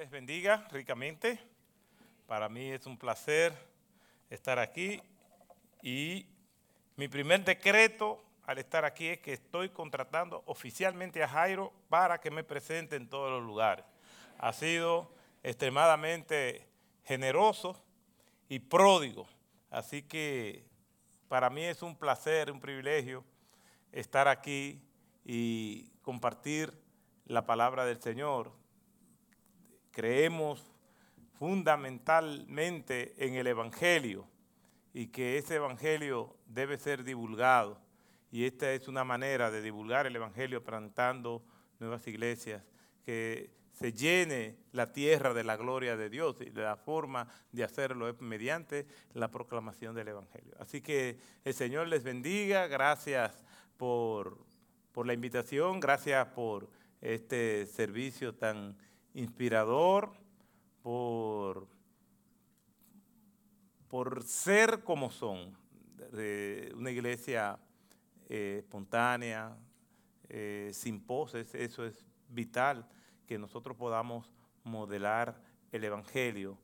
les bendiga ricamente. Para mí es un placer estar aquí y mi primer decreto al estar aquí es que estoy contratando oficialmente a Jairo para que me presente en todos los lugares. Ha sido extremadamente generoso y pródigo, así que para mí es un placer, un privilegio estar aquí y compartir la palabra del Señor creemos fundamentalmente en el Evangelio y que ese Evangelio debe ser divulgado. Y esta es una manera de divulgar el Evangelio plantando nuevas iglesias, que se llene la tierra de la gloria de Dios y la forma de hacerlo es mediante la proclamación del Evangelio. Así que el Señor les bendiga, gracias por, por la invitación, gracias por este servicio tan inspirador, por, por ser como son, una iglesia eh, espontánea, eh, sin poses, eso es vital, que nosotros podamos modelar el Evangelio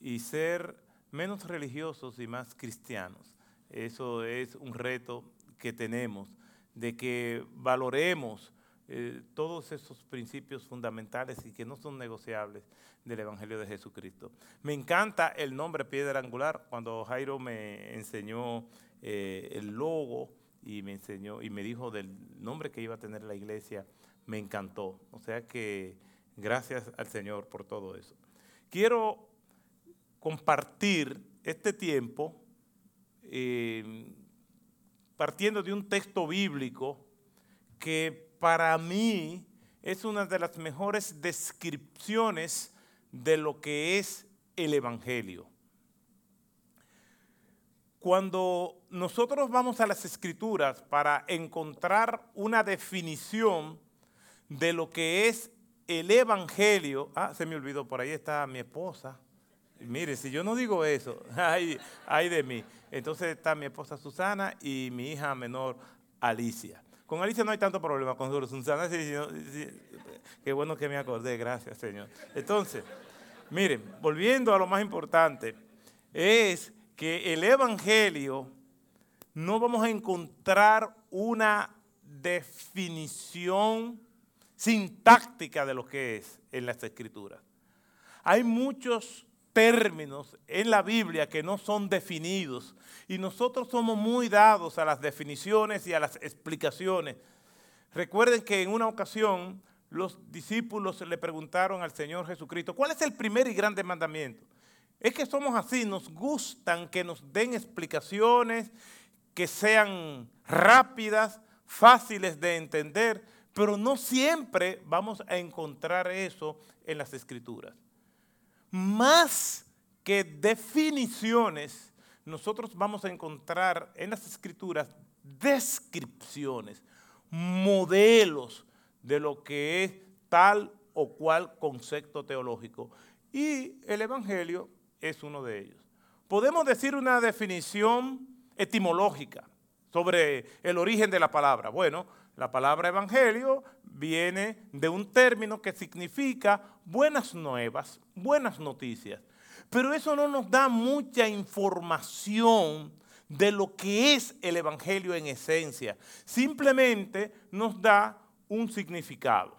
y ser menos religiosos y más cristianos. Eso es un reto que tenemos, de que valoremos eh, todos esos principios fundamentales y que no son negociables del Evangelio de Jesucristo. Me encanta el nombre piedra angular. Cuando Jairo me enseñó eh, el logo y me enseñó y me dijo del nombre que iba a tener la iglesia, me encantó. O sea que gracias al Señor por todo eso. Quiero compartir este tiempo eh, partiendo de un texto bíblico que para mí es una de las mejores descripciones de lo que es el Evangelio. Cuando nosotros vamos a las escrituras para encontrar una definición de lo que es el Evangelio, ah, se me olvidó, por ahí está mi esposa. Mire, si yo no digo eso, ay, de mí. Entonces está mi esposa Susana y mi hija menor Alicia. Con Alicia no hay tanto problema, con Susana qué bueno que me acordé, gracias Señor. Entonces, miren, volviendo a lo más importante, es que el Evangelio no vamos a encontrar una definición sintáctica de lo que es en las Escrituras. Hay muchos términos en la Biblia que no son definidos y nosotros somos muy dados a las definiciones y a las explicaciones. Recuerden que en una ocasión los discípulos le preguntaron al Señor Jesucristo, ¿cuál es el primer y grande mandamiento? Es que somos así, nos gustan que nos den explicaciones, que sean rápidas, fáciles de entender, pero no siempre vamos a encontrar eso en las escrituras más que definiciones, nosotros vamos a encontrar en las escrituras descripciones, modelos de lo que es tal o cual concepto teológico. Y el Evangelio es uno de ellos. Podemos decir una definición etimológica sobre el origen de la palabra. Bueno, la palabra evangelio viene de un término que significa buenas nuevas, buenas noticias. Pero eso no nos da mucha información de lo que es el evangelio en esencia. Simplemente nos da un significado.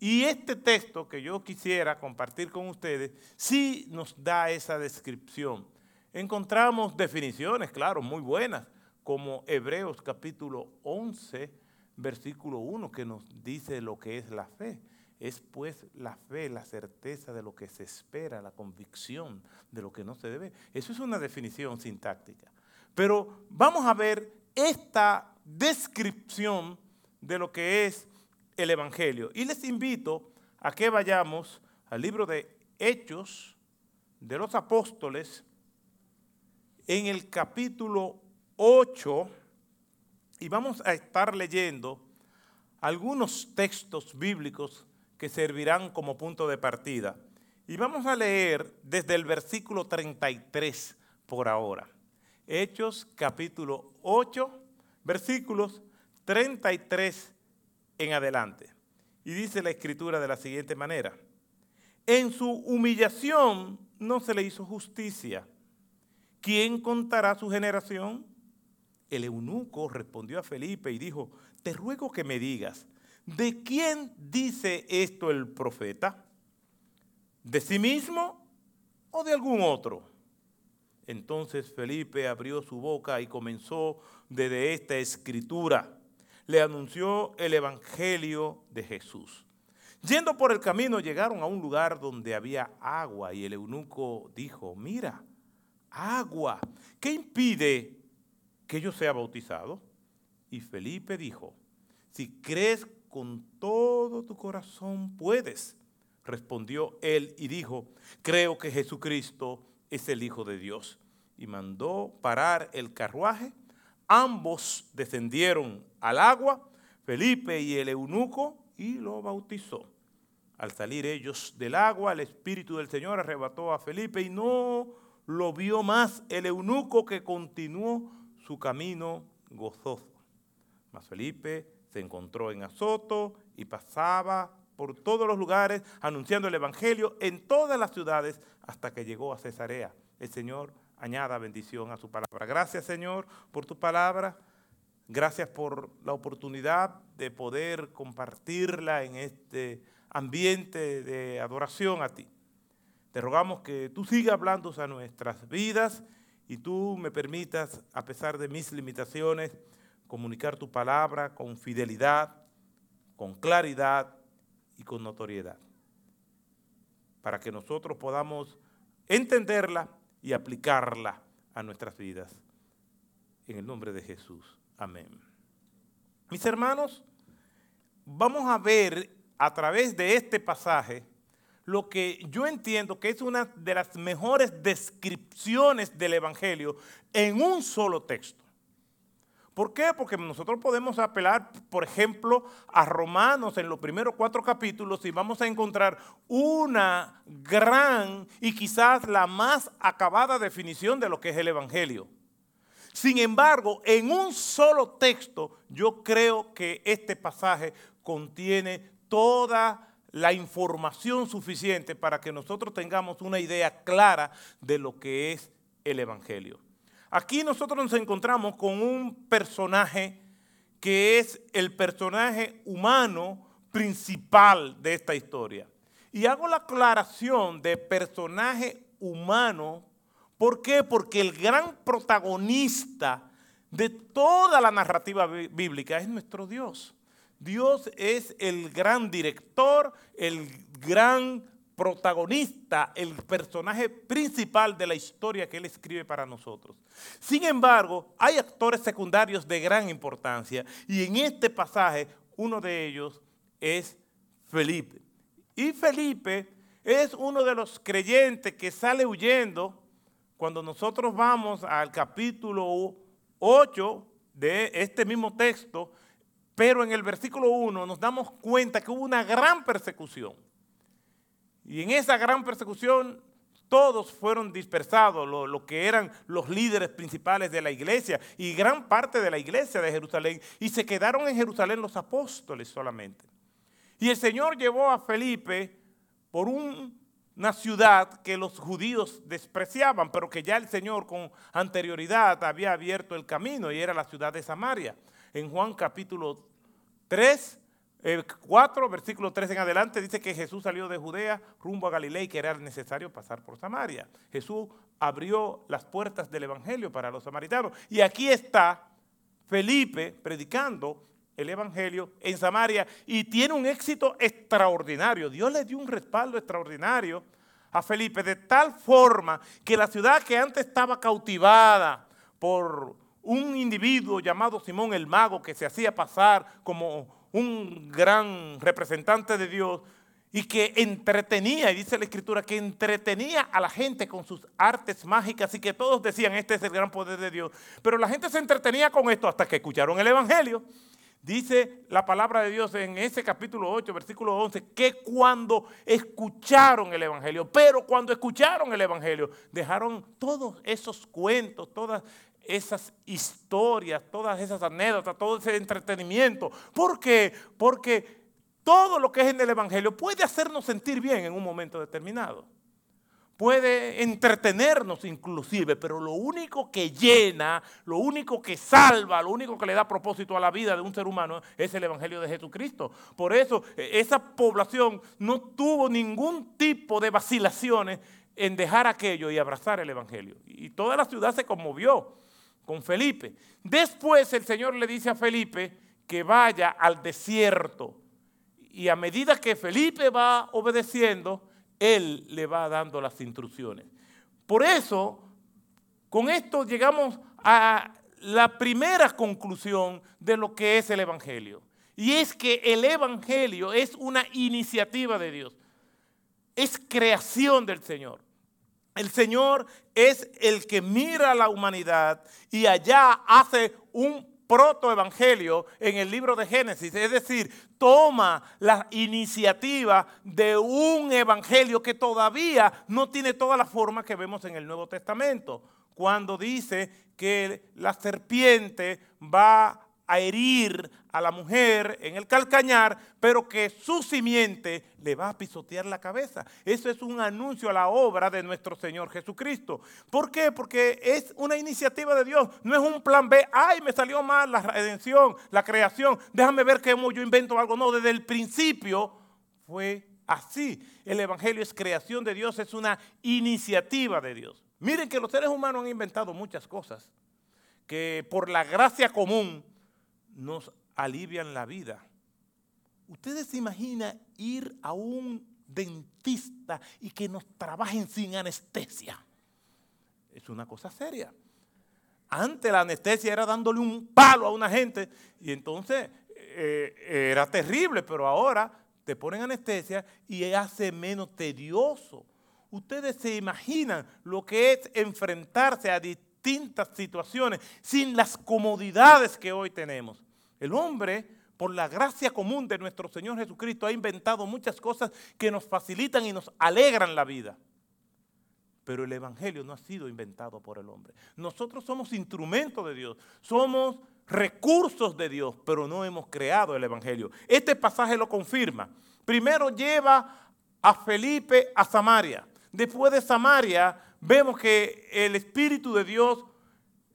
Y este texto que yo quisiera compartir con ustedes sí nos da esa descripción. Encontramos definiciones, claro, muy buenas, como Hebreos capítulo 11, versículo 1 que nos dice lo que es la fe. Es pues la fe, la certeza de lo que se espera, la convicción de lo que no se debe. Eso es una definición sintáctica. Pero vamos a ver esta descripción de lo que es el Evangelio. Y les invito a que vayamos al libro de Hechos de los Apóstoles en el capítulo 8 y vamos a estar leyendo algunos textos bíblicos que servirán como punto de partida. Y vamos a leer desde el versículo 33 por ahora. Hechos capítulo 8, versículos 33 en adelante. Y dice la escritura de la siguiente manera. En su humillación no se le hizo justicia. ¿Quién contará su generación? El eunuco respondió a Felipe y dijo, te ruego que me digas, ¿de quién dice esto el profeta? ¿De sí mismo o de algún otro? Entonces Felipe abrió su boca y comenzó desde esta escritura. Le anunció el Evangelio de Jesús. Yendo por el camino llegaron a un lugar donde había agua y el eunuco dijo, mira, agua, ¿qué impide que yo sea bautizado? Y Felipe dijo, si crees con todo tu corazón puedes. Respondió él y dijo, creo que Jesucristo es el Hijo de Dios. Y mandó parar el carruaje. Ambos descendieron al agua, Felipe y el eunuco, y lo bautizó. Al salir ellos del agua, el Espíritu del Señor arrebató a Felipe y no lo vio más el eunuco que continuó su camino gozoso. Mas Felipe se encontró en Azoto y pasaba por todos los lugares anunciando el Evangelio en todas las ciudades hasta que llegó a Cesarea. El Señor añada bendición a su palabra. Gracias Señor por tu palabra. Gracias por la oportunidad de poder compartirla en este ambiente de adoración a ti. Te rogamos que tú sigas hablando a nuestras vidas y tú me permitas, a pesar de mis limitaciones, comunicar tu palabra con fidelidad, con claridad y con notoriedad, para que nosotros podamos entenderla y aplicarla a nuestras vidas. En el nombre de Jesús. Amén. Mis hermanos, vamos a ver a través de este pasaje lo que yo entiendo que es una de las mejores descripciones del Evangelio en un solo texto. ¿Por qué? Porque nosotros podemos apelar, por ejemplo, a Romanos en los primeros cuatro capítulos y vamos a encontrar una gran y quizás la más acabada definición de lo que es el Evangelio. Sin embargo, en un solo texto, yo creo que este pasaje contiene toda la información suficiente para que nosotros tengamos una idea clara de lo que es el Evangelio. Aquí nosotros nos encontramos con un personaje que es el personaje humano principal de esta historia. Y hago la aclaración de personaje humano, ¿por qué? Porque el gran protagonista de toda la narrativa bíblica es nuestro Dios. Dios es el gran director, el gran protagonista, el personaje principal de la historia que él escribe para nosotros. Sin embargo, hay actores secundarios de gran importancia y en este pasaje uno de ellos es Felipe. Y Felipe es uno de los creyentes que sale huyendo cuando nosotros vamos al capítulo 8 de este mismo texto, pero en el versículo 1 nos damos cuenta que hubo una gran persecución. Y en esa gran persecución todos fueron dispersados, lo, que eran los líderes principales de la iglesia y gran parte de la iglesia de Jerusalén. Y se quedaron en Jerusalén los apóstoles solamente. Y el Señor llevó a Felipe por una ciudad que los judíos despreciaban, pero que ya el Señor con anterioridad había abierto el camino y era la ciudad de Samaria. En Juan capítulo 3, 4, versículo 3 en adelante, dice que Jesús salió de Judea rumbo a Galilea y que era necesario pasar por Samaria. Jesús abrió las puertas del Evangelio para los samaritanos. Y aquí está Felipe predicando el Evangelio en Samaria y tiene un éxito extraordinario. Dios le dio un respaldo extraordinario a Felipe de tal forma que la ciudad que antes estaba cautivada por un individuo llamado Simón el Mago que se hacía pasar como un gran representante de Dios y que entretenía, y dice la escritura, que entretenía a la gente con sus artes mágicas y que todos decían, este es el gran poder de Dios. Pero la gente se entretenía con esto hasta que escucharon el Evangelio. Dice la palabra de Dios en ese capítulo 8, versículo 11, que cuando escucharon el Evangelio, pero cuando escucharon el Evangelio, dejaron todos esos cuentos, todas esas historias, todas esas anécdotas, todo ese entretenimiento. ¿Por qué? Porque todo lo que es en el Evangelio puede hacernos sentir bien en un momento determinado. Puede entretenernos inclusive, pero lo único que llena, lo único que salva, lo único que le da propósito a la vida de un ser humano es el Evangelio de Jesucristo. Por eso e, esa población no tuvo ningún tipo de vacilaciones en dejar aquello y abrazar el Evangelio. Y toda la ciudad se conmovió con Felipe. Después el Señor le dice a Felipe que vaya al desierto y a medida que Felipe va obedeciendo, él le va dando las instrucciones. Por eso, con esto llegamos a la primera conclusión de lo que es el Evangelio. Y es que el Evangelio es una iniciativa de Dios. Es creación del Señor. El Señor es el que mira a la humanidad y allá hace un protoevangelio en el libro de Génesis, es decir, toma la iniciativa de un evangelio que todavía no tiene toda la forma que vemos en el Nuevo Testamento, cuando dice que la serpiente va a herir a la mujer en el calcañar, pero que su simiente le va a pisotear la cabeza. Eso es un anuncio a la obra de nuestro Señor Jesucristo. ¿Por qué? Porque es una iniciativa de Dios, no es un plan B, ay, me salió mal la redención, la creación, déjame ver cómo yo invento algo. No, desde el principio fue así. El Evangelio es creación de Dios, es una iniciativa de Dios. Miren que los seres humanos han inventado muchas cosas que por la gracia común nos alivian la vida. ¿Ustedes se imaginan ir a un dentista y que nos trabajen sin anestesia? Es una cosa seria. Antes la anestesia era dándole un palo a una gente y entonces eh, era terrible, pero ahora te ponen anestesia y hace menos tedioso. Ustedes se imaginan lo que es enfrentarse a distintas situaciones sin las comodidades que hoy tenemos. El hombre, por la gracia común de nuestro Señor Jesucristo, ha inventado muchas cosas que nos facilitan y nos alegran la vida. Pero el Evangelio no ha sido inventado por el hombre. Nosotros somos instrumentos de Dios, somos recursos de Dios, pero no hemos creado el Evangelio. Este pasaje lo confirma. Primero lleva a Felipe a Samaria. Después de Samaria vemos que el Espíritu de Dios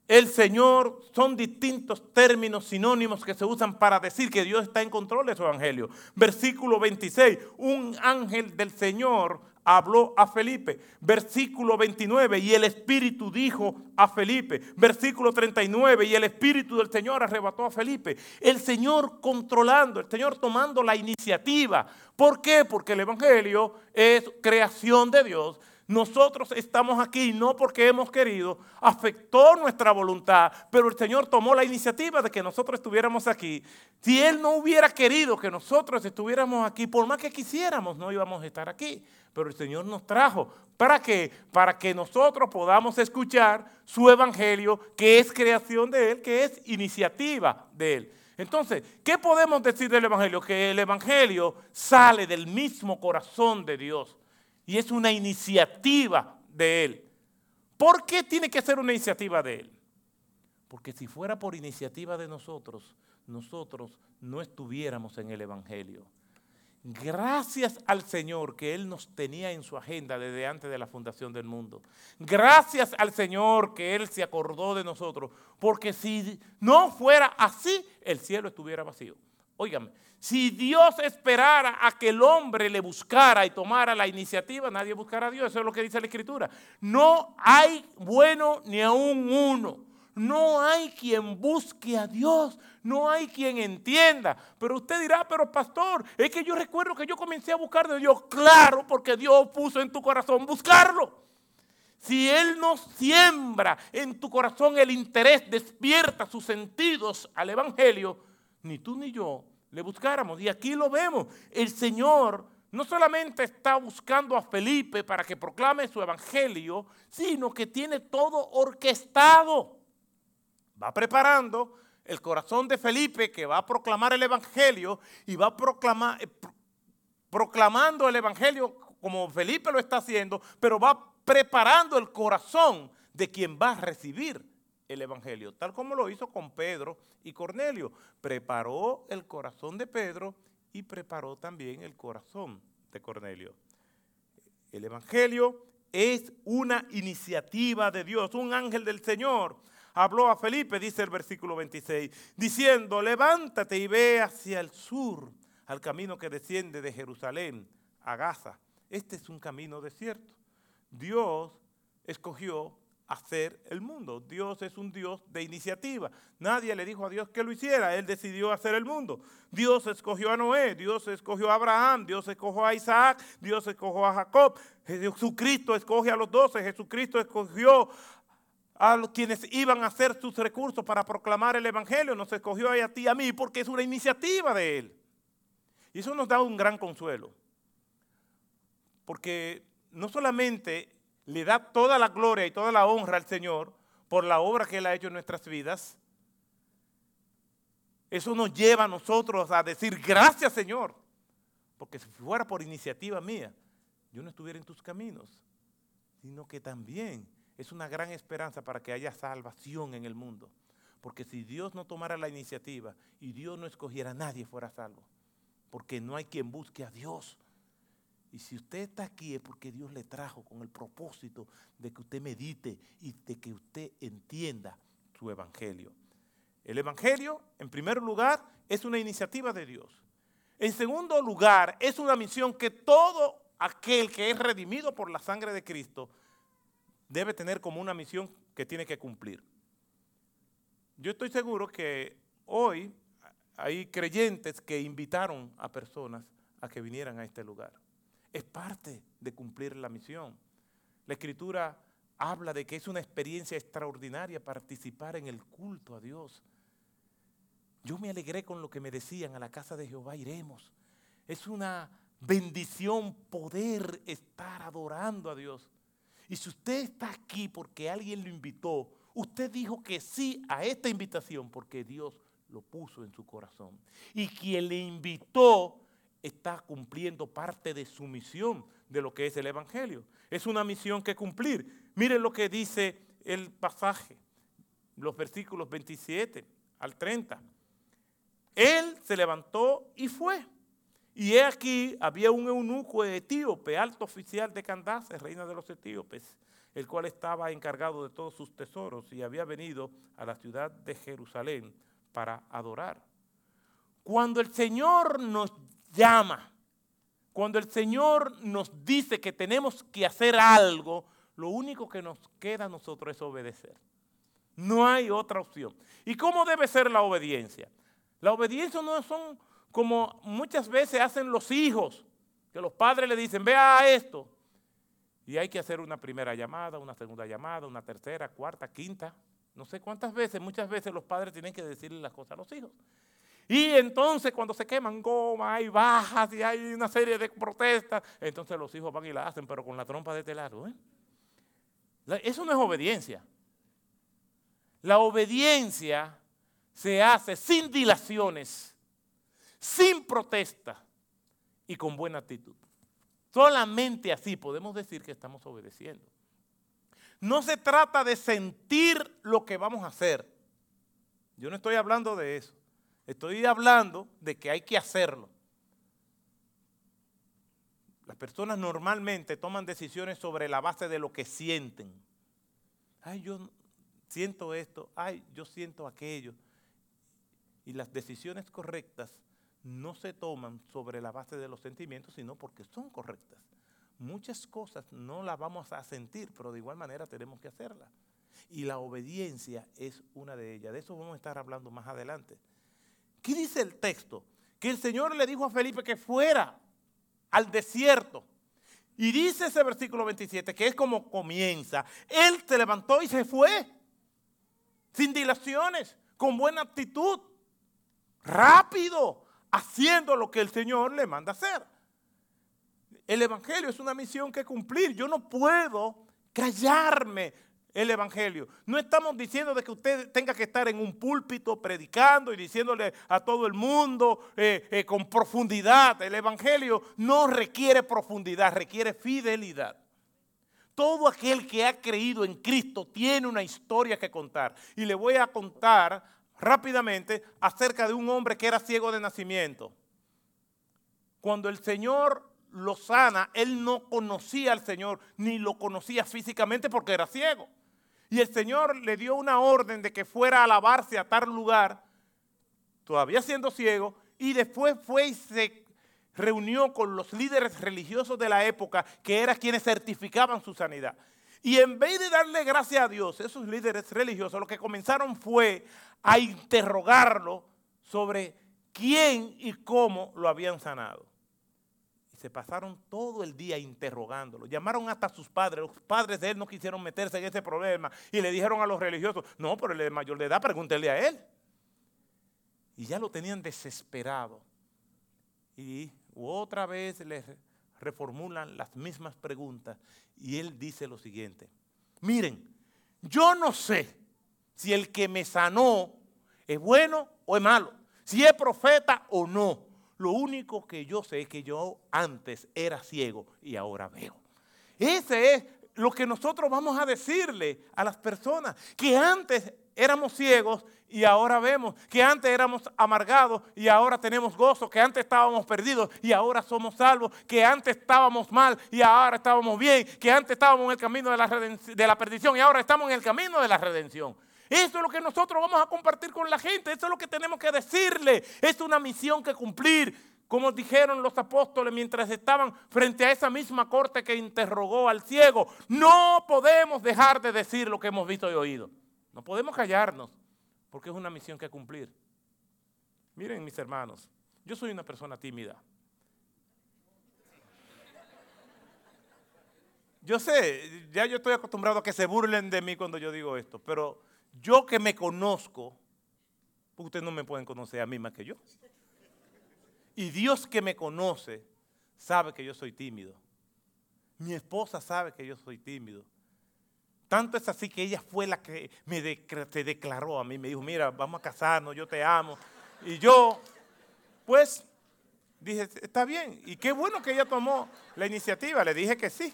el Señor son distintos términos sinónimos que se usan para decir que Dios está en control de su evangelio. Versículo 26, un ángel del Señor habló a Felipe. Versículo 29, y el Espíritu dijo a Felipe. Versículo 39, y el Espíritu del Señor arrebató a Felipe. El Señor controlando, el Señor tomando la iniciativa. ¿Por qué? Porque el Evangelio es creación de Dios nosotros estamos aquí no porque hemos querido, afectó nuestra voluntad, pero el Señor tomó la iniciativa de que nosotros estuviéramos aquí. Si Él no hubiera querido que nosotros estuviéramos aquí, por más que quisiéramos, no íbamos a estar aquí. Pero el Señor nos trajo. ¿Para qué? Para que nosotros podamos escuchar su evangelio, que es creación de Él, que es iniciativa de Él. Entonces, ¿qué podemos decir del evangelio? Que el evangelio sale del mismo corazón de Dios y es una iniciativa de Él. ¿Por qué tiene que ser una iniciativa de Él? Porque si fuera por iniciativa de nosotros, nosotros no estuviéramos en el Evangelio. Gracias al Señor que Él nos tenía en su agenda desde antes de la fundación del mundo. Gracias al Señor que Él se acordó de nosotros. Porque si no fuera así, el cielo estuviera vacío. Óigame, si Dios esperara a que el hombre le buscara y tomara la iniciativa, nadie buscará a Dios. Eso es lo que dice la Escritura. No hay bueno ni aún uno. No hay quien busque a Dios. No hay quien entienda. Pero usted dirá, pero pastor, es que yo recuerdo que yo comencé a buscar de Dios. Claro, porque Dios puso en tu corazón buscarlo. Si Él no siembra en tu corazón el interés, despierta sus sentidos al Evangelio, ni tú ni yo le buscáramos. Y aquí lo vemos. El Señor no solamente está buscando a Felipe para que proclame su evangelio, sino que tiene todo orquestado. Va preparando el corazón de Felipe que va a proclamar el evangelio y va eh, proclamando el evangelio como Felipe lo está haciendo, pero va preparando el corazón de quien va a recibir el Evangelio, tal como lo hizo con Pedro y Cornelio. Preparó el corazón de Pedro y preparó también el corazón de Cornelio. El Evangelio es una iniciativa de Dios. Un ángel del Señor habló a Felipe, dice el versículo 26, diciendo, levántate y ve hacia el sur, al camino que desciende de Jerusalén a Gaza. Este es un camino desierto. Dios escogió hacer el mundo. Dios es un Dios de iniciativa. Nadie le dijo a Dios que lo hiciera, Él decidió hacer el mundo. Dios escogió a Noé, Dios escogió a Abraham, Dios escogió a Isaac, Dios escogió a Jacob. Jesucristo escoge a los doce, Jesucristo escogió a quienes iban a hacer sus recursos para proclamar el Evangelio, nos escogió a ti y a mí porque es una iniciativa de Él. Y eso nos da un gran consuelo. Porque no solamente le da toda la gloria y toda la honra al Señor por la obra que Él ha hecho en nuestras vidas, eso nos lleva a nosotros a decir gracias Señor, porque si fuera por iniciativa mía, yo no estuviera en tus caminos, sino que también es una gran esperanza para que haya salvación en el mundo. Porque si Dios no tomara la iniciativa y Dios no escogiera, nadie fuera salvo. Porque no hay quien busque a Dios. Y si usted está aquí es porque Dios le trajo con el propósito de que usted medite y de que usted entienda su evangelio. El evangelio, en primer lugar, es una iniciativa de Dios. En segundo lugar, es una misión que todo aquel que es redimido por la sangre de Cristo debe tener como una misión que tiene que cumplir. Yo estoy seguro que hoy hay creyentes que invitaron a personas a que vinieran a este lugar es parte de cumplir la misión. La escritura habla de que es una experiencia extraordinaria participar en el culto a Dios. Yo me alegré con lo que me decían, a la casa de Jehová iremos. Es una bendición poder estar adorando a Dios. Y si usted está aquí porque alguien lo invitó, usted dijo que sí a esta invitación porque Dios lo puso en su corazón. Y quien le invitó está cumpliendo parte de su misión de lo que es el Evangelio. Es una misión que cumplir. Miren lo que dice el pasaje, los versículos 27 al 30. Él se levantó y fue. Y he aquí, había un eunuco etíope, alto oficial de Candace, reina de los etíopes, el cual estaba encargado de todos sus tesoros y había venido a la ciudad de Jerusalén para adorar. Cuando el Señor nos llama, cuando el Señor nos dice que tenemos que hacer algo, lo único que nos queda a nosotros es obedecer. No hay otra opción. ¿Y cómo debe ser la obediencia? La obediencia no son como muchas veces hacen los hijos, que los padres le dicen, vea esto. Y hay que hacer una primera llamada, una segunda llamada, una tercera, cuarta, quinta. No sé cuántas veces, muchas veces los padres tienen que decirle las cosas a los hijos. Y entonces cuando se queman goma, hay bajas y hay una serie de protestas, entonces los hijos van y la hacen, pero con la trompa de este lado. ¿eh? Eso no es obediencia. La obediencia se hace sin dilaciones, sin protesta y con buena actitud. Solamente así podemos decir que estamos obedeciendo. No se trata de sentir lo que vamos a hacer. Yo no estoy hablando de eso. Estoy hablando de que hay que hacerlo. Las personas normalmente toman decisiones sobre la base de lo que sienten. Ay, yo siento esto, ay, yo siento aquello. Y las decisiones correctas no se toman sobre la base de los sentimientos, sino porque son correctas. Muchas cosas no las vamos a sentir, pero de igual manera tenemos que hacerlas. Y la obediencia es una de ellas. De eso vamos a estar hablando más adelante. ¿Qué dice el texto? Que el Señor le dijo a Felipe que fuera al desierto. Y dice ese versículo 27 que es como comienza. Él se levantó y se fue. Sin dilaciones, con buena actitud. Rápido, haciendo lo que el Señor le manda hacer. El Evangelio es una misión que cumplir. Yo no puedo callarme el Evangelio. No estamos diciendo de que usted tenga que estar en un púlpito predicando y diciéndole a todo el mundo eh, eh, con profundidad. El Evangelio no requiere profundidad, requiere fidelidad. Todo aquel que ha creído en Cristo tiene una historia que contar. Y le voy a contar rápidamente acerca de un hombre que era ciego de nacimiento. cuando el Señor lo sana, él no conocía al Señor, ni lo conocía físicamente porque era ciego. Y el Señor le dio una orden de que fuera a alabarse a tal lugar, todavía siendo ciego, y después fue y se reunió con los líderes religiosos de la época, que eran quienes certificaban su sanidad. Y en vez de darle gracias a Dios, esos líderes religiosos lo que comenzaron fue a interrogarlo sobre quién y cómo lo habían sanado se pasaron todo el día interrogándolo. Llamaron hasta a sus padres. Los padres de él no quisieron meterse en ese problema y le dijeron a los religiosos, no, pero él es mayor de edad, pregúntele a él. Y ya lo tenían desesperado. Y otra vez le reformulan las mismas preguntas y él dice lo siguiente, miren, yo no sé si el que me sanó es bueno o es malo, si es profeta o no. Lo único que yo sé es que yo antes era ciego y ahora veo. Ese es lo que nosotros vamos a decirle a las personas, que antes éramos ciegos y ahora vemos, que antes éramos amargados y ahora tenemos gozo, que antes estábamos perdidos y ahora somos salvos, que antes estábamos mal y ahora estábamos bien, que antes estábamos en el camino de la, de la perdición y ahora estamos en el camino de la redención. Eso es lo que nosotros vamos a compartir con la gente, eso es lo que tenemos que decirle. Es una misión que cumplir, como dijeron los apóstoles mientras estaban frente a esa misma corte que interrogó al ciego. No podemos dejar de decir lo que hemos visto y oído. No podemos callarnos, porque es una misión que cumplir. Miren mis hermanos, yo soy una persona tímida. Yo sé, ya yo estoy acostumbrado a que se burlen de mí cuando yo digo esto, pero yo que me conozco, ustedes no me pueden conocer a mí más que yo. Y Dios que me conoce sabe que yo soy tímido. Mi esposa sabe que yo soy tímido. Tanto es así que ella fue la que me declaró a mí, me dijo, mira, vamos a casarnos, yo te amo. Y yo, pues, dije, está bien. Y qué bueno que ella tomó la iniciativa, le dije que sí.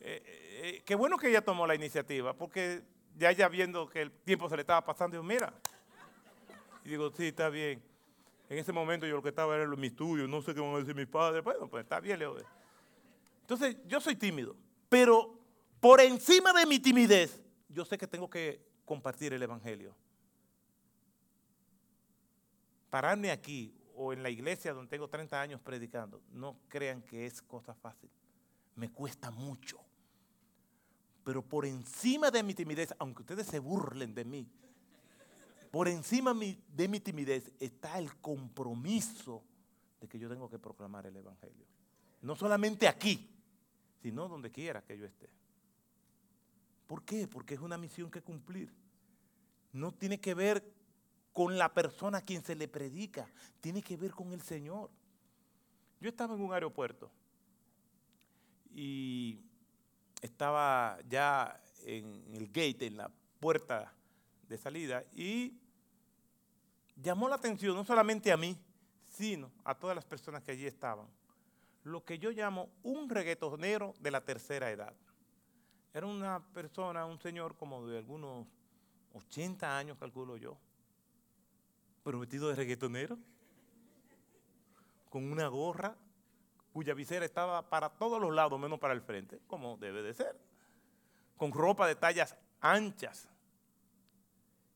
Eh, eh, eh, qué bueno que ella tomó la iniciativa, porque ya ya viendo que el tiempo se le estaba pasando, digo, mira. Y digo, sí, está bien. En ese momento yo lo que estaba era en mi estudio, no sé qué van a decir mis padres. Bueno, pues está bien, Leo. Entonces, yo soy tímido, pero por encima de mi timidez, yo sé que tengo que compartir el Evangelio. Pararme aquí o en la iglesia donde tengo 30 años predicando, no crean que es cosa fácil. Me cuesta mucho. Pero por encima de mi timidez, aunque ustedes se burlen de mí, por encima de mi timidez está el compromiso de que yo tengo que proclamar el Evangelio. No solamente aquí, sino donde quiera que yo esté. ¿Por qué? Porque es una misión que cumplir. No tiene que ver con la persona a quien se le predica, tiene que ver con el Señor. Yo estaba en un aeropuerto y estaba ya en el gate, en la puerta de salida, y llamó la atención no solamente a mí, sino a todas las personas que allí estaban. Lo que yo llamo un reggaetonero de la tercera edad. Era una persona, un señor como de algunos 80 años, calculo yo, pero de reggaetonero, con una gorra cuya visera estaba para todos los lados, menos para el frente, como debe de ser, con ropa de tallas anchas.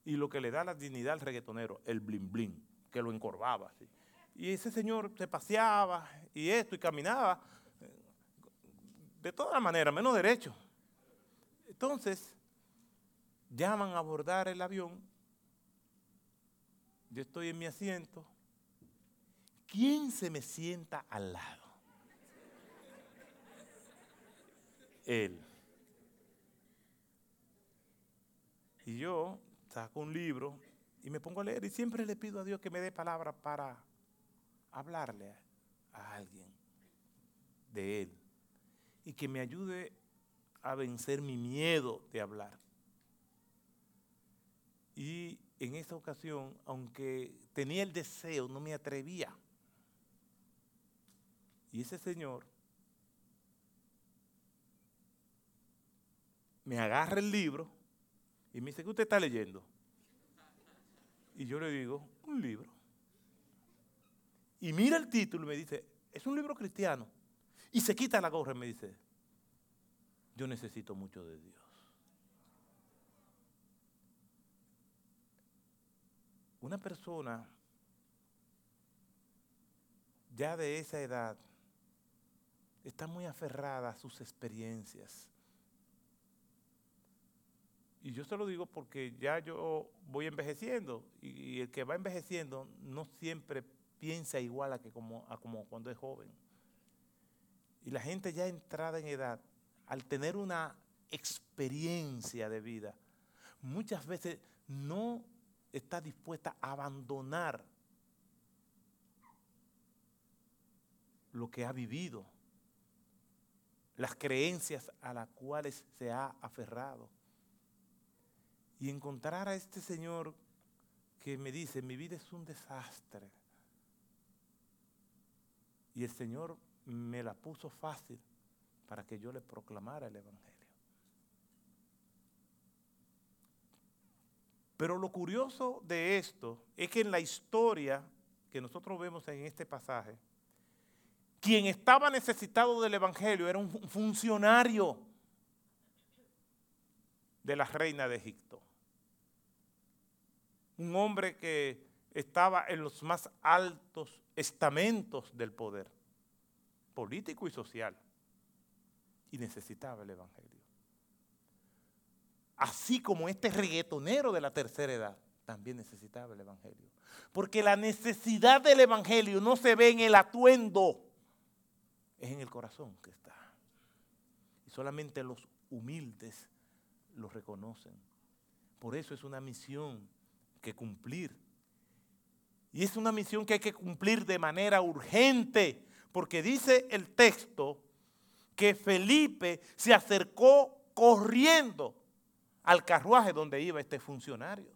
Y lo que le da la dignidad al reggaetonero, el blin blin, que lo encorvaba. Así. Y ese señor se paseaba y esto, y caminaba eh, de todas maneras, menos derecho. Entonces, llaman a abordar el avión, yo estoy en mi asiento, ¿quién se me sienta al lado? Él. Y yo saco un libro y me pongo a leer y siempre le pido a Dios que me dé palabras para hablarle a alguien de Él y que me ayude a vencer mi miedo de hablar. Y en esta ocasión, aunque tenía el deseo, no me atrevía. Y ese señor me agarra el libro y me dice, ¿qué usted está leyendo? Y yo le digo, un libro. Y mira el título y me dice, es un libro cristiano. Y se quita la gorra y me dice, yo necesito mucho de Dios. Una persona ya de esa edad está muy aferrada a sus experiencias. Y yo se lo digo porque ya yo voy envejeciendo y el que va envejeciendo no siempre piensa igual a, que como, a como cuando es joven. Y la gente ya entrada en edad, al tener una experiencia de vida, muchas veces no está dispuesta a abandonar lo que ha vivido, las creencias a las cuales se ha aferrado. Y encontrar a este Señor que me dice, mi vida es un desastre. Y el Señor me la puso fácil para que yo le proclamara el Evangelio. Pero lo curioso de esto es que en la historia que nosotros vemos en este pasaje, quien estaba necesitado del Evangelio era un funcionario de la reina de Egipto. Un hombre que estaba en los más altos estamentos del poder, político y social, y necesitaba el Evangelio así como este reggaetonero de la tercera edad también necesitaba el Evangelio. Porque la necesidad del Evangelio no se ve en el atuendo, es en el corazón que está. Y solamente los humildes lo reconocen. Por eso es una misión que cumplir. Y es una misión que hay que cumplir de manera urgente, porque dice el texto que Felipe se acercó corriendo al carruaje donde iba este funcionario.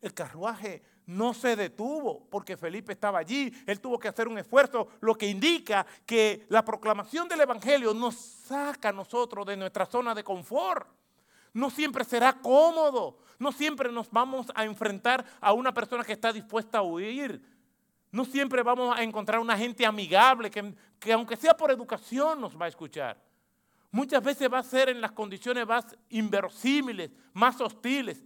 El carruaje no se detuvo porque Felipe estaba allí, él tuvo que hacer un esfuerzo, lo que indica que la proclamación del Evangelio nos saca a nosotros de nuestra zona de confort. No siempre será cómodo, no siempre nos vamos a enfrentar a una persona que está dispuesta a huir. No siempre vamos a encontrar una gente amigable que, que aunque sea por educación nos va a escuchar. Muchas veces va a ser en las condiciones más inverosímiles, más hostiles.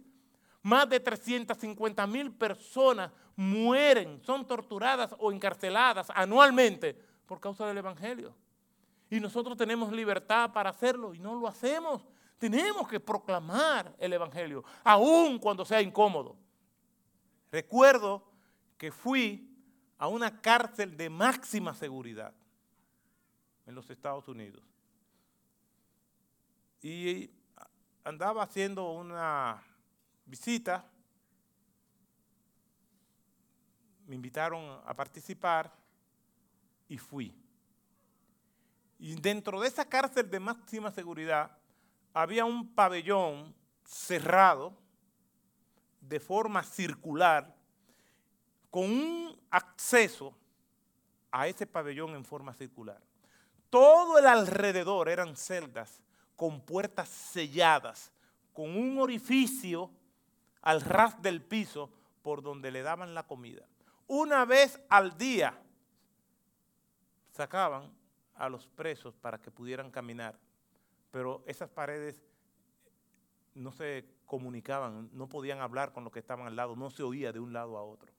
Más de 350 mil personas mueren, son torturadas o encarceladas anualmente por causa del Evangelio. Y nosotros tenemos libertad para hacerlo y no lo hacemos. Tenemos que proclamar el Evangelio, aun cuando sea incómodo. Recuerdo que fui a una cárcel de máxima seguridad en los Estados Unidos. Y andaba haciendo una visita, me invitaron a participar y fui. Y dentro de esa cárcel de máxima seguridad había un pabellón cerrado de forma circular con un acceso a ese pabellón en forma circular. Todo el alrededor eran celdas con puertas selladas, con un orificio al ras del piso por donde le daban la comida. Una vez al día sacaban a los presos para que pudieran caminar, pero esas paredes no se comunicaban, no podían hablar con los que estaban al lado, no se oía de un lado a otro.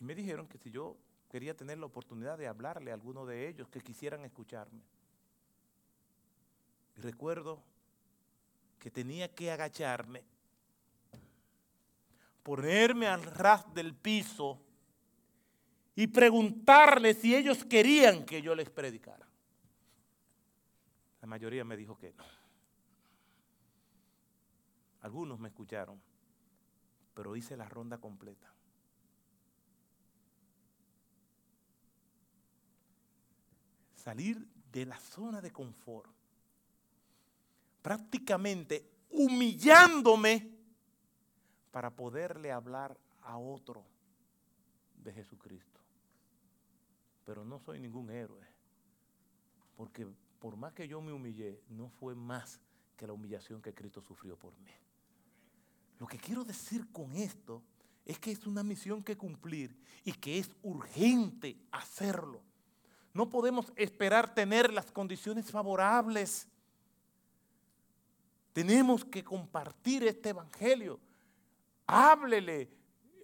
Y me dijeron que si yo quería tener la oportunidad de hablarle a alguno de ellos que quisieran escucharme. Y recuerdo que tenía que agacharme, ponerme al ras del piso y preguntarle si ellos querían que yo les predicara. La mayoría me dijo que no. Algunos me escucharon, pero hice la ronda completa. Salir de la zona de confort prácticamente humillándome para poderle hablar a otro de Jesucristo. Pero no soy ningún héroe, porque por más que yo me humillé, no fue más que la humillación que Cristo sufrió por mí. Lo que quiero decir con esto es que es una misión que cumplir y que es urgente hacerlo. No podemos esperar tener las condiciones favorables. Tenemos que compartir este evangelio. Háblele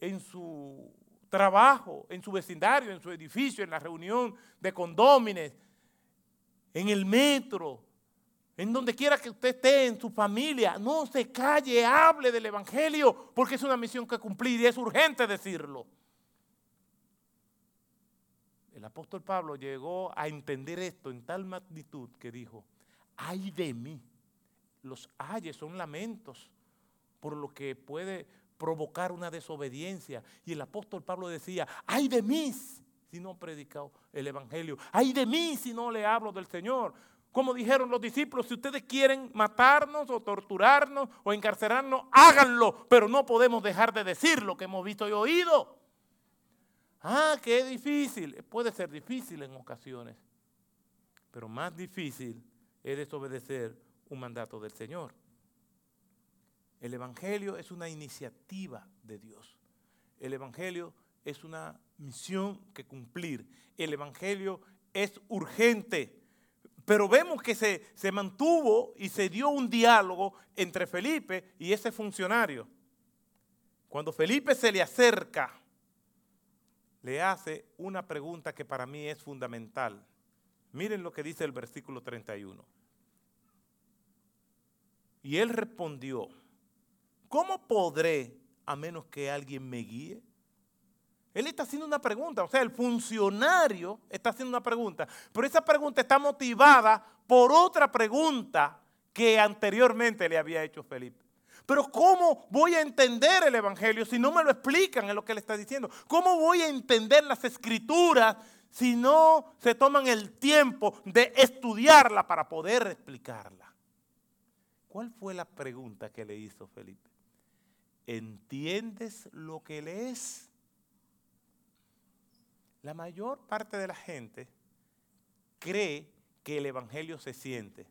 en su trabajo, en su vecindario, en su edificio, en la reunión de condómines, en el metro, en donde quiera que usted esté, en su familia, no se calle, hable del Evangelio, porque es una misión que cumplir y es urgente decirlo. El apóstol Pablo llegó a entender esto en tal magnitud que dijo, ay de mí, los ayes son lamentos por lo que puede provocar una desobediencia. Y el apóstol Pablo decía, ay de mí si no he predicado el Evangelio, ay de mí si no le hablo del Señor. Como dijeron los discípulos, si ustedes quieren matarnos o torturarnos o encarcelarnos, háganlo, pero no podemos dejar de decir lo que hemos visto y oído. Ah, es difícil. Puede ser difícil en ocasiones, pero más difícil es desobedecer un mandato del Señor. El Evangelio es una iniciativa de Dios. El Evangelio es una misión que cumplir. El Evangelio es urgente. Pero vemos que se, se, mantuvo y se dio un diálogo entre Felipe y ese funcionario. Cuando Felipe se le acerca, le hace una pregunta que para mí es fundamental. Miren lo que dice el versículo 31. Y él respondió, ¿cómo podré a menos que alguien me guíe? Él está haciendo una pregunta, o sea, el funcionario está haciendo una pregunta, pero esa pregunta está motivada por otra pregunta que anteriormente le había hecho Felipe. Pero ¿cómo voy a entender el Evangelio si no me lo explican en lo que él está diciendo? ¿Cómo voy a entender las escrituras si no se toman el tiempo de estudiarla para poder explicarla? ¿Cuál fue la pregunta que le hizo Felipe? ¿Entiendes lo que lees? La mayor parte de la gente cree que el Evangelio se siente.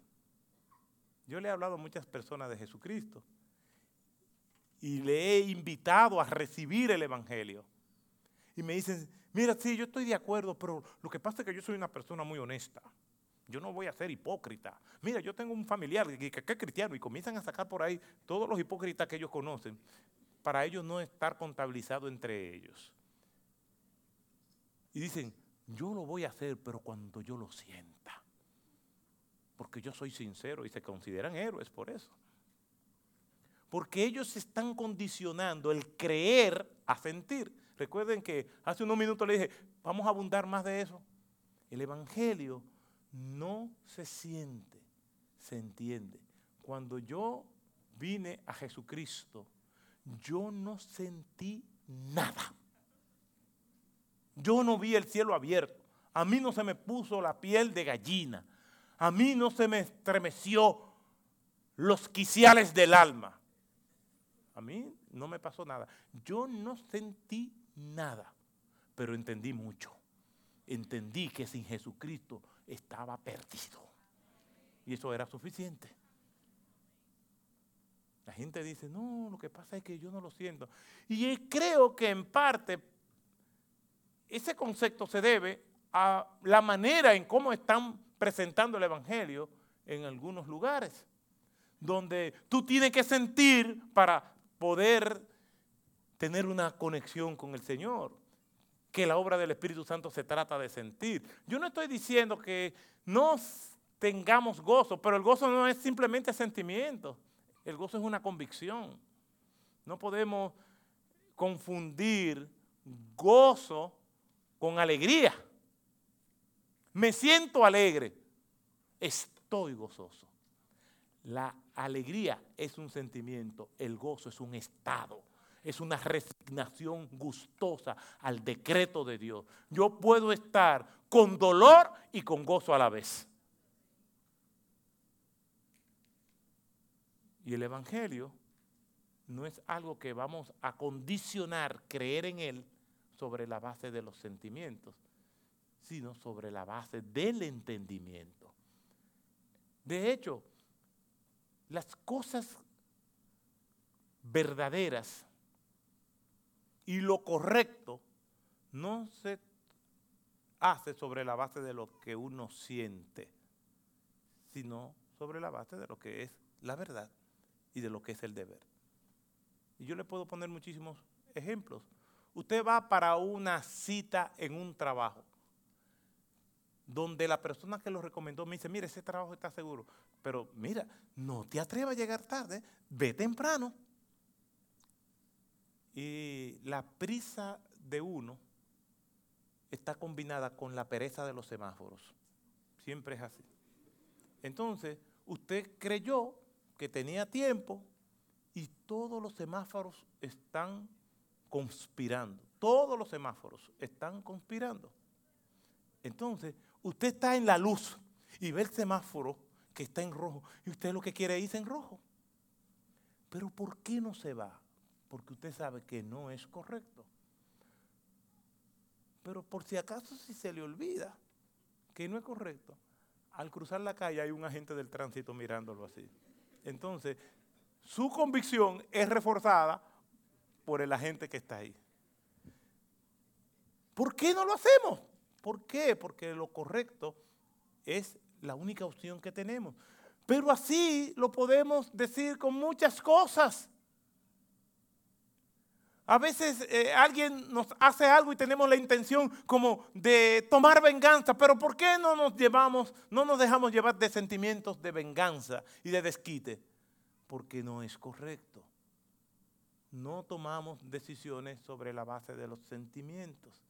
Yo le he hablado a muchas personas de Jesucristo y le he invitado a recibir el Evangelio. Y me dicen, mira, sí, yo estoy de acuerdo, pero lo que pasa es que yo soy una persona muy honesta. Yo no voy a ser hipócrita. Mira, yo tengo un familiar que, es cristiano y comienzan a sacar por ahí todos los hipócritas que ellos conocen para ellos no estar contabilizado entre ellos. Y dicen, yo lo voy a hacer, pero cuando yo lo sienta. Porque yo soy sincero y se consideran héroes por eso. Porque ellos están condicionando el creer a sentir. Recuerden que hace unos minutos le dije, vamos a abundar más de eso. El Evangelio no se siente, se entiende. Cuando yo vine a Jesucristo, yo no sentí nada. Yo no vi el cielo abierto. A mí no se me puso la piel de gallina. A mí no se me estremeció los quiciales del alma. A mí no me pasó nada. Yo no sentí nada, pero entendí mucho. Entendí que sin Jesucristo estaba perdido. Y eso era suficiente. La gente dice, no, lo que pasa es que yo no lo siento. Y creo que en parte ese concepto se debe a la manera en cómo están presentando el Evangelio en algunos lugares, donde tú tienes que sentir para poder tener una conexión con el Señor, que la obra del Espíritu Santo se trata de sentir. Yo no estoy diciendo que no tengamos gozo, pero el gozo no es simplemente sentimiento, el gozo es una convicción. No podemos confundir gozo con alegría. Me siento alegre, estoy gozoso. La alegría es un sentimiento, el gozo es un estado, es una resignación gustosa al decreto de Dios. Yo puedo estar con dolor y con gozo a la vez. Y el Evangelio no es algo que vamos a condicionar, creer en él sobre la base de los sentimientos, sino sobre la base del entendimiento. De hecho, las cosas verdaderas y lo correcto no se hace sobre la base de lo que uno siente, sino sobre la base de lo que es la verdad y de lo que es el deber. Y yo le puedo poner muchísimos ejemplos. Usted va para una cita en un trabajo donde la persona que lo recomendó me dice, mire, ese trabajo está seguro. Pero mira, no te atrevas a llegar tarde, ve temprano. Y la prisa de uno está combinada con la pereza de los semáforos. Siempre es así. Entonces, usted creyó que tenía tiempo y todos los semáforos están conspirando. Todos los semáforos están conspirando. Entonces, usted está en la luz y ve el semáforo que está en rojo y usted lo que quiere es en rojo. Pero ¿por qué no se va? Porque usted sabe que no es correcto. Pero por si acaso si se le olvida que no es correcto, al cruzar la calle hay un agente del tránsito mirándolo así. Entonces, su convicción es reforzada por el agente que está ahí. ¿Por qué no lo hacemos? ¿Por qué? Porque lo correcto es la única opción que tenemos. Pero así lo podemos decir con muchas cosas. A veces eh, alguien nos hace algo y tenemos la intención como de tomar venganza, pero ¿por qué no nos llevamos, no nos dejamos llevar de sentimientos de venganza y de desquite? Porque no es correcto. No tomamos decisiones sobre la base de los sentimientos,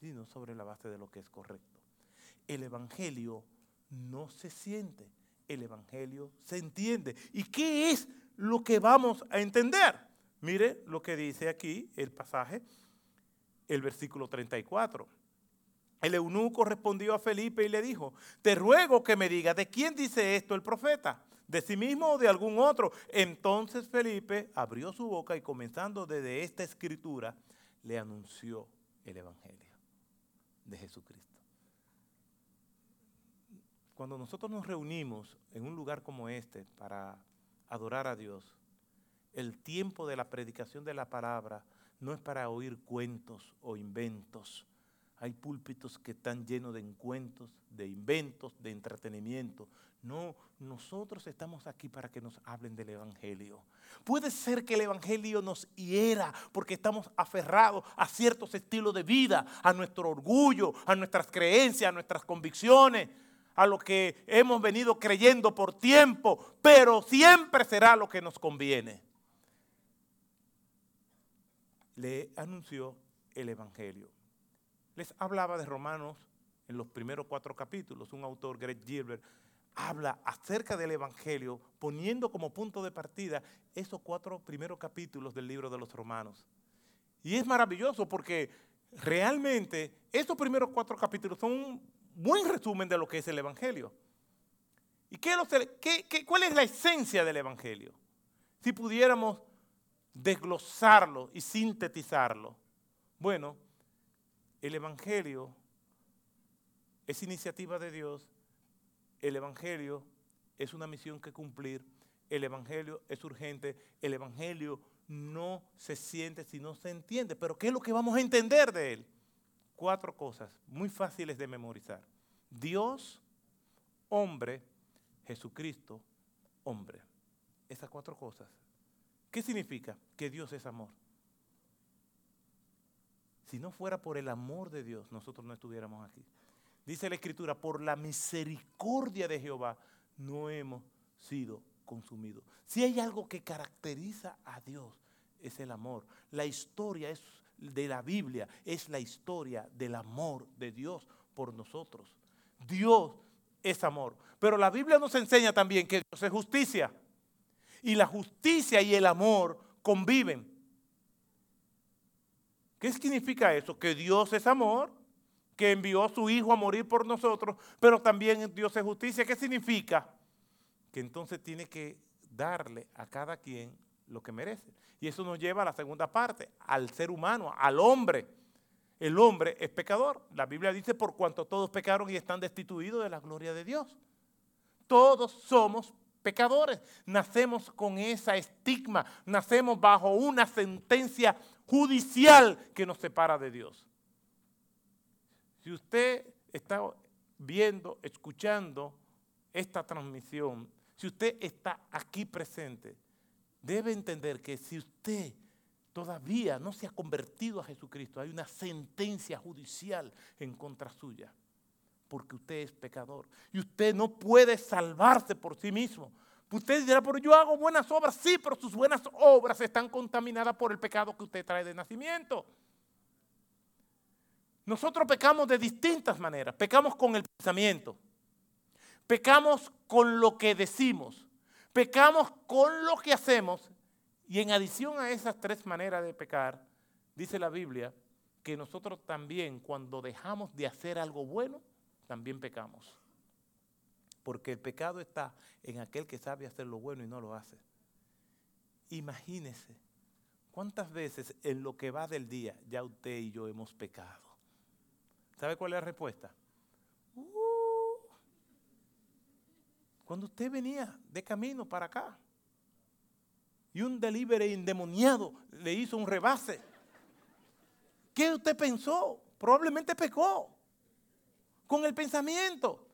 sino sobre la base de lo que es correcto. El Evangelio no se siente, el Evangelio se entiende. ¿Y qué es lo que vamos a entender? Mire lo que dice aquí el pasaje, el versículo 34. El eunuco respondió a Felipe y le dijo, te ruego que me digas, ¿de quién dice esto el profeta? ¿De sí mismo o de algún otro? Entonces Felipe abrió su boca y comenzando desde esta escritura, le anunció el Evangelio de Jesucristo. Cuando nosotros nos reunimos en un lugar como este para adorar a Dios, el tiempo de la predicación de la palabra no es para oír cuentos o inventos. Hay púlpitos que están llenos de encuentros, de inventos, de entretenimiento. No, nosotros estamos aquí para que nos hablen del Evangelio. Puede ser que el Evangelio nos hiera porque estamos aferrados a ciertos estilos de vida, a nuestro orgullo, a nuestras creencias, a nuestras convicciones, a lo que hemos venido creyendo por tiempo, pero siempre será lo que nos conviene le anunció el Evangelio. Les hablaba de Romanos en los primeros cuatro capítulos. Un autor, Greg Gilbert, habla acerca del Evangelio poniendo como punto de partida esos cuatro primeros capítulos del libro de los Romanos. Y es maravilloso porque realmente estos primeros cuatro capítulos son un buen resumen de lo que es el Evangelio. ¿Y qué, qué, cuál es la esencia del Evangelio? Si pudiéramos desglosarlo y sintetizarlo. Bueno, el Evangelio es iniciativa de Dios, el Evangelio es una misión que cumplir, el Evangelio es urgente, el Evangelio no se siente si no se entiende. Pero ¿qué es lo que vamos a entender de él? Cuatro cosas muy fáciles de memorizar. Dios, hombre, Jesucristo, hombre. Esas cuatro cosas ¿Qué significa? Que Dios es amor. Si no fuera por el amor de Dios, nosotros no estuviéramos aquí. Dice la Escritura, por la misericordia de Jehová no hemos sido consumidos. Si hay algo que caracteriza a Dios, es el amor. La historia es de la Biblia es la historia del amor de Dios por nosotros. Dios es amor. Pero la Biblia nos enseña también que Dios es justicia y la justicia y el amor conviven. ¿Qué significa eso? Que Dios es amor, que envió a su Hijo a morir por nosotros, pero también Dios es justicia. ¿Qué significa? Que entonces tiene que darle a cada quien lo que merece. Y eso nos lleva a la segunda parte, al ser humano, al hombre. El hombre es pecador. La Biblia dice, por cuanto todos pecaron y están destituidos de la gloria de Dios. Todos somos pecadores. Nacemos con esa estigma, nacemos bajo una sentencia judicial que nos separa de Dios. Si usted está viendo, escuchando esta transmisión, si usted está aquí presente, debe entender que si usted todavía no se ha convertido a Jesucristo, hay una sentencia judicial en contra suya, porque usted es pecador y usted no puede salvarse por sí mismo. Usted dirá, pero yo hago buenas obras, sí, pero sus buenas obras están contaminadas por el pecado que usted trae de nacimiento. Nosotros pecamos de distintas maneras. Pecamos con el pensamiento. Pecamos con lo que decimos. Pecamos con lo que hacemos. Y en adición a esas tres maneras de pecar, dice la Biblia que nosotros también cuando dejamos de hacer algo bueno, también pecamos. Porque el pecado está en aquel que sabe hacer lo bueno y no lo hace. Imagínese cuántas veces en lo que va del día ya usted y yo hemos pecado. ¿Sabe cuál es la respuesta? Uh, cuando usted venía de camino para acá y un delivery endemoniado le hizo un rebase, ¿qué usted pensó? Probablemente pecó con el pensamiento.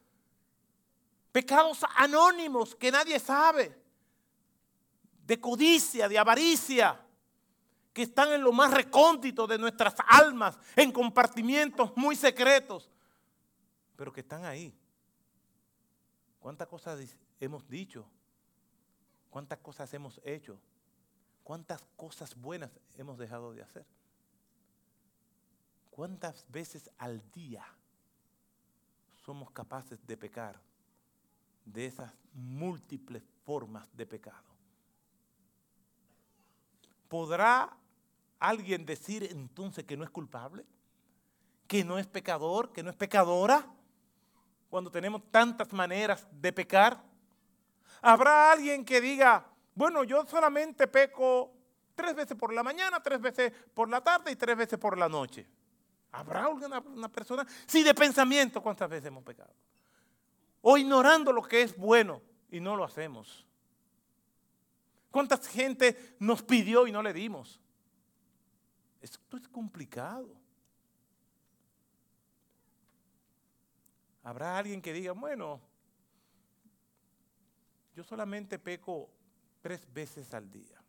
Pecados anónimos que nadie sabe. De codicia, de avaricia, que están en lo más recóndito de nuestras almas, en compartimientos muy secretos, pero que están ahí. ¿Cuántas cosas hemos dicho? ¿Cuántas cosas hemos hecho? ¿Cuántas cosas buenas hemos dejado de hacer? ¿Cuántas veces al día somos capaces de pecar de esas múltiples formas de pecado. ¿Podrá alguien decir entonces que no es culpable? ¿Que no es pecador? ¿Que no es pecadora? Cuando tenemos tantas maneras de pecar. ¿Habrá alguien que diga, bueno, yo solamente peco tres veces por la mañana, tres veces por la tarde y tres veces por la noche? ¿Habrá una, una persona? Sí, de pensamiento, ¿cuántas veces hemos pecado? O ignorando lo que es bueno y no lo hacemos. ¿Cuánta gente nos pidió y no le dimos? Esto es complicado. Habrá alguien que diga, bueno, yo solamente peco tres veces al día.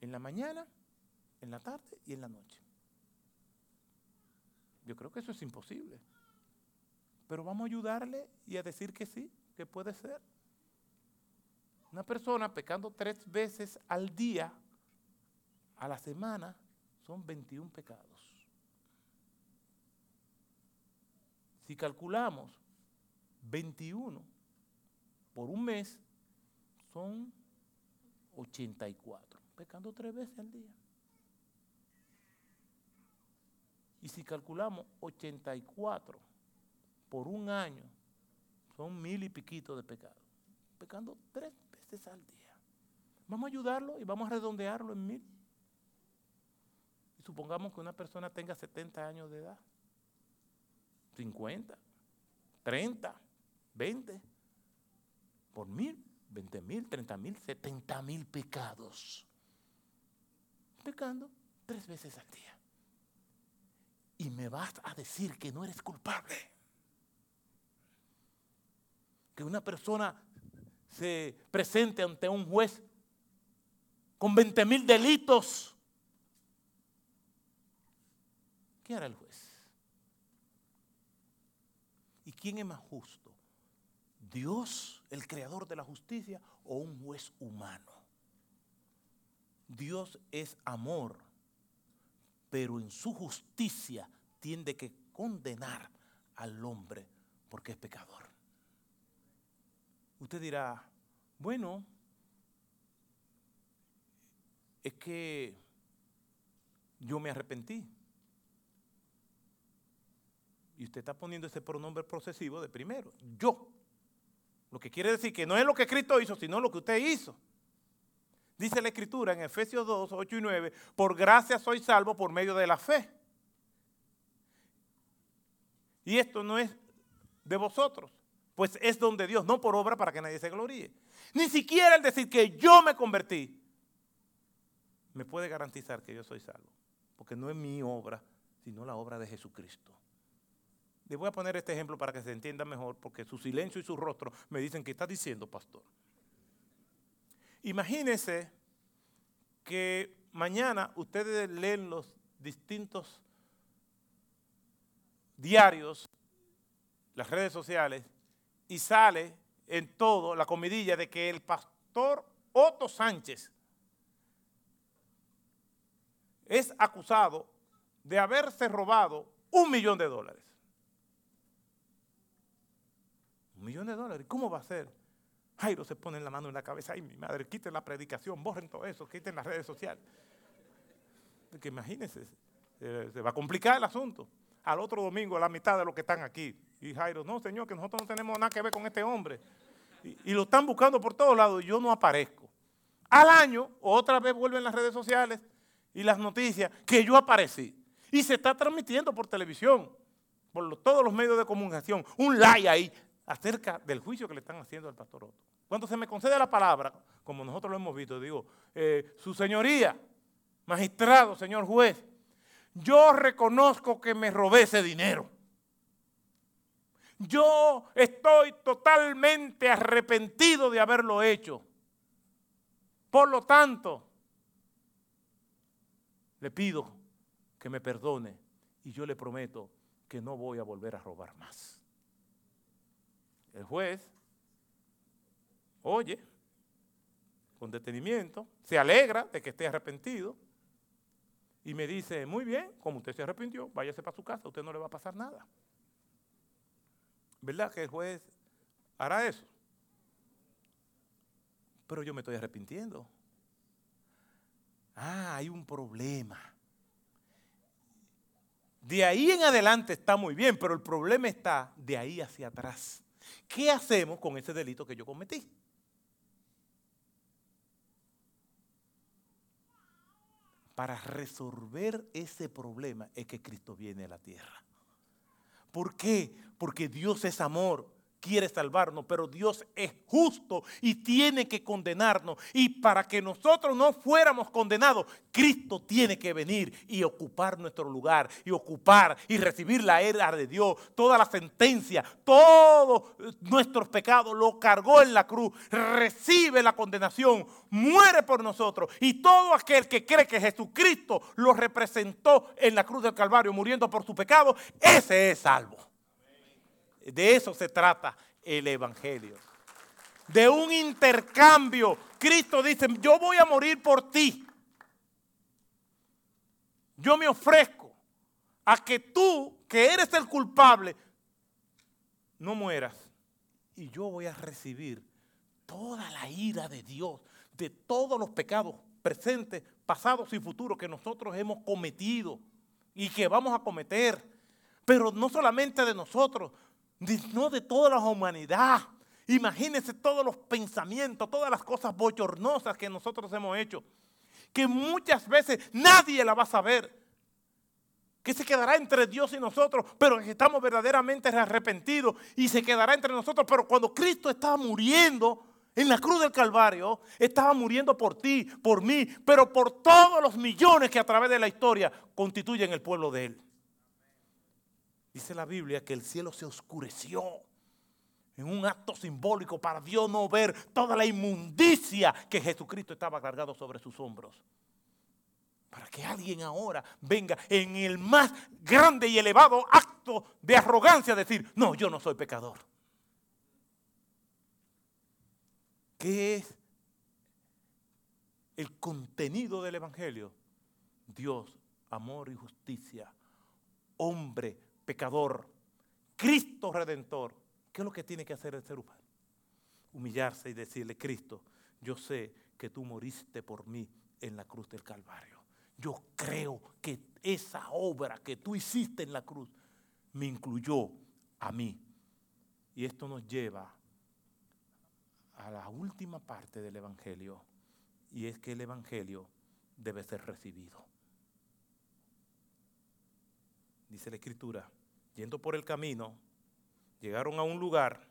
En la mañana, en la tarde y en la noche. Yo creo que eso es imposible. Pero vamos a ayudarle y a decir que sí, que puede ser. Una persona pecando tres veces al día, a la semana, son 21 pecados. Si calculamos 21 por un mes, son 84, pecando tres veces al día. Y si calculamos 84 por un año son mil y piquito de pecado. Pecando tres veces al día. Vamos a ayudarlo y vamos a redondearlo en mil. Y supongamos que una persona tenga 70 años de edad, 50, 30, 20, por mil, 20 mil, 30 mil, 70 mil pecados. Pecando tres veces al día. Y me vas a decir que no eres culpable que una persona se presente ante un juez con 20 mil delitos, ¿qué hará el juez? ¿Y quién es más justo? ¿Dios, el creador de la justicia, o un juez humano? Dios es amor, pero en su justicia tiende que condenar al hombre porque es pecador. Usted dirá, bueno, es que yo me arrepentí. Y usted está poniendo ese pronombre procesivo de primero, yo. Lo que quiere decir que no es lo que Cristo hizo, sino lo que usted hizo. Dice la Escritura en Efesios 2, 8 y 9, por gracia soy salvo por medio de la fe. Y esto no es de vosotros, pues es donde Dios, no por obra para que nadie se gloríe. Ni siquiera el decir que yo me convertí. me puede garantizar que yo soy salvo. Porque no es mi obra, sino la obra de Jesucristo. Les voy a poner este ejemplo para que se entienda mejor, porque su silencio y su rostro me dicen que está diciendo, pastor. Imagínense que mañana ustedes leen los distintos diarios, las redes sociales, y sale en todo la comidilla de que el pastor Otto Sánchez es acusado de haberse robado un millón de dólares. Un millón de dólares. ¿Cómo va a ser? Jairo se pone la mano en la cabeza. Ay, mi madre, quiten la predicación, borren todo eso, quiten las redes sociales. Porque imagínense, se va a complicar el asunto. Al otro domingo, la mitad de los que están aquí. Y Jairo, no, señor, que nosotros no tenemos nada que ver con este hombre. Y, lo están buscando por todos lados y yo no aparezco. Al año, otra vez vuelven las redes sociales y las noticias que yo aparecí. Y se está transmitiendo por televisión, por todos los medios de comunicación, un like ahí acerca del juicio que le están haciendo al pastor Otto. Cuando se me concede la palabra, como nosotros lo hemos visto, digo, eh, su señoría, magistrado, señor juez, yo reconozco que me robé ese dinero. Yo estoy totalmente arrepentido de haberlo hecho. Por lo tanto, le pido que me perdone y yo le prometo que no voy a volver a robar más. El juez oye con detenimiento, se alegra de que esté arrepentido y me dice, muy bien, como usted se arrepintió, váyase para su casa, a usted no le va a pasar nada. ¿Verdad que el juez hará eso? Pero yo me estoy arrepintiendo. Ah, hay un problema. De ahí en adelante está muy bien, pero el problema está de ahí hacia atrás. ¿Qué hacemos con ese delito que yo cometí? Para resolver ese problema es que Cristo viene a la tierra. ¿Por qué? Porque Dios es amor quiere salvarnos, pero Dios es justo y tiene que condenarnos. Y para que nosotros no fuéramos condenados, Cristo tiene que venir y ocupar nuestro lugar y ocupar y recibir la era de Dios, toda la sentencia, todos nuestros pecados lo cargó en la cruz, recibe la condenación, muere por nosotros y todo aquel que cree que Jesucristo lo representó en la cruz del Calvario muriendo por su pecado, ese es salvo. De eso se trata el Evangelio. De un intercambio. Cristo dice, yo voy a morir por ti. Yo me ofrezco a que tú, que eres el culpable, no mueras. Y yo voy a recibir toda la ira de Dios, de todos los pecados presentes, pasados y futuros que nosotros hemos cometido y que vamos a cometer. Pero no solamente de nosotros, no de toda la humanidad. Imagínense todos los pensamientos, todas las cosas bochornosas que nosotros hemos hecho, que muchas veces nadie la va a saber, que se quedará entre Dios y nosotros, pero que estamos verdaderamente arrepentidos y se quedará entre nosotros. Pero cuando Cristo estaba muriendo en la cruz del Calvario, estaba muriendo por ti, por mí, pero por todos los millones que a través de la historia constituyen el pueblo de Él. Dice la Biblia que el cielo se oscureció en un acto simbólico para Dios no ver toda la inmundicia que Jesucristo estaba cargado sobre sus hombros. Para que alguien ahora venga en el más grande y elevado acto de arrogancia decir, no, yo no soy pecador. ¿Qué es el contenido del Evangelio? Dios, amor y justicia, hombre pecador, Cristo redentor. ¿Qué es lo que tiene que hacer el ser humano? Humillarse y decirle, Cristo, yo sé que tú moriste por mí en la cruz del Calvario. Yo creo que esa obra que tú hiciste en la cruz me incluyó a mí. Y esto nos lleva a la última parte del Evangelio, y es que el Evangelio debe ser recibido. Dice la Escritura, yendo por el camino, llegaron a un lugar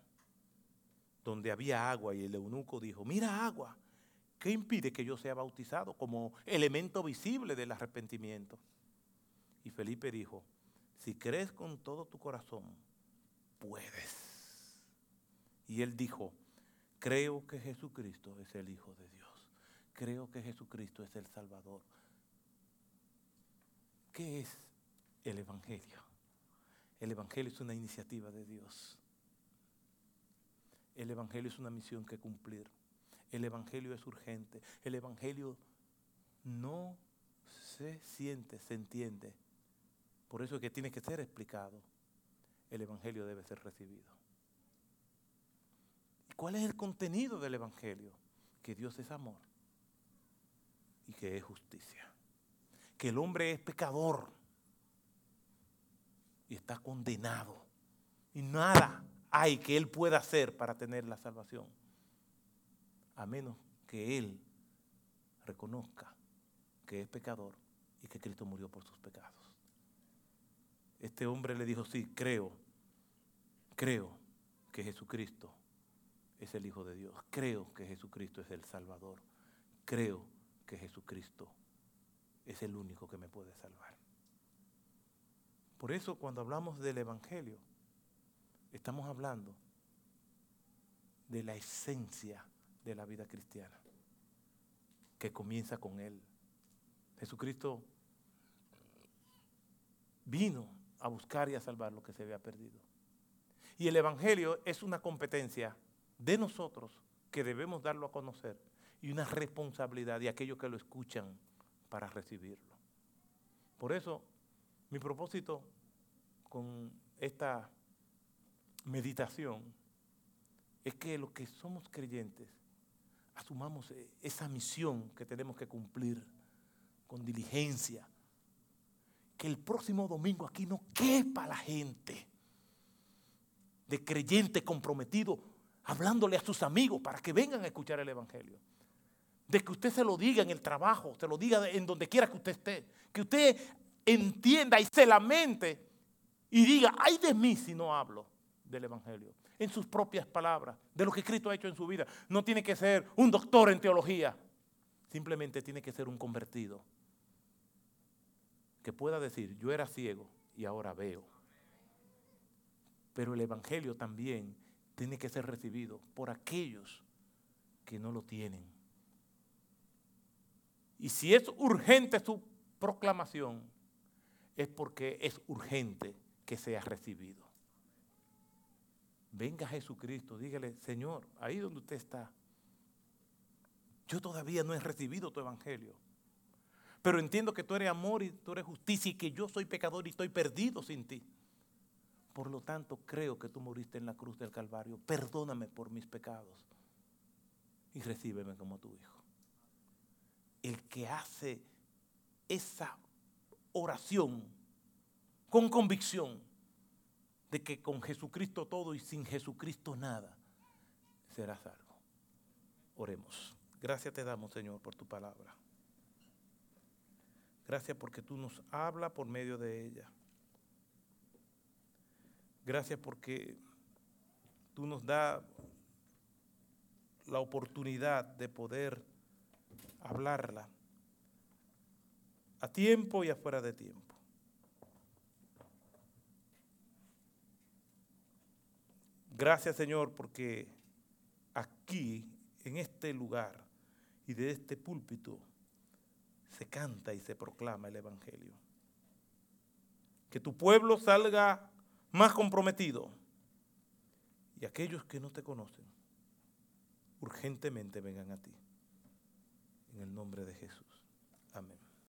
donde había agua y el eunuco dijo, mira agua. ¿qué impide que yo sea bautizado como elemento visible del arrepentimiento? Y Felipe dijo, si crees con todo tu corazón, puedes. Y él dijo, creo que Jesucristo es el Hijo de Dios. Creo que Jesucristo es el Salvador. ¿Qué es el Evangelio? El Evangelio es una iniciativa de Dios. El Evangelio es una misión que cumplir. El Evangelio es urgente. El Evangelio no se siente, se entiende. Por eso es que tiene que ser explicado. El Evangelio debe ser recibido. ¿Y cuál es el contenido del Evangelio? Que Dios es amor y que es justicia. Que el hombre es pecador y está condenado. Y nada hay que él pueda hacer para tener la salvación a menos que él reconozca que es pecador y que Cristo murió por sus pecados. Este hombre le dijo, sí, creo, creo que Jesucristo es el Hijo de Dios, creo que Jesucristo es el Salvador, creo que Jesucristo es el único que me puede salvar. Por eso cuando hablamos del Evangelio, estamos hablando de la esencia de la vida cristiana, que comienza con Él. Jesucristo vino a buscar y a salvar lo que se había perdido. Y el Evangelio es una competencia de nosotros que debemos darlo a conocer y una responsabilidad de aquellos que lo escuchan para recibirlo. Por eso, mi propósito con esta meditación es que los que somos creyentes asumamos esa misión que tenemos que cumplir con diligencia. Que el próximo domingo aquí no quepa la gente de creyente comprometido hablándole a sus amigos para que vengan a escuchar el Evangelio. De que usted se lo diga en el trabajo, se lo diga en donde quiera que usted esté. Que usted entienda y se lamente y diga, ay de mí si no hablo del Evangelio en sus propias palabras, de lo que Cristo ha hecho en su vida. No tiene que ser un doctor en teología, simplemente tiene que ser un convertido que pueda decir, yo era ciego y ahora veo. Pero el Evangelio también tiene que ser recibido por aquellos que no lo tienen. Y si es urgente su proclamación, es porque es urgente que sea recibido. Venga Jesucristo, dígale, Señor, ahí donde usted está, yo todavía no he recibido tu evangelio. Pero entiendo que tú eres amor y tú eres justicia y que yo soy pecador y estoy perdido sin ti. Por lo tanto, creo que tú moriste en la cruz del Calvario. Perdóname por mis pecados y recíbeme como tu hijo. El que hace esa oración con convicción de que con Jesucristo todo y sin Jesucristo nada, será salvo. Oremos. Gracias te damos, Señor, por tu palabra. Gracias porque tú nos hablas por medio de ella. Gracias porque tú nos das la oportunidad de poder hablarla a tiempo y afuera de tiempo. Gracias Señor porque aquí, en este lugar y de este púlpito, se canta y se proclama el Evangelio. Que tu pueblo salga más comprometido y aquellos que no te conocen urgentemente vengan a ti. En el nombre de Jesús.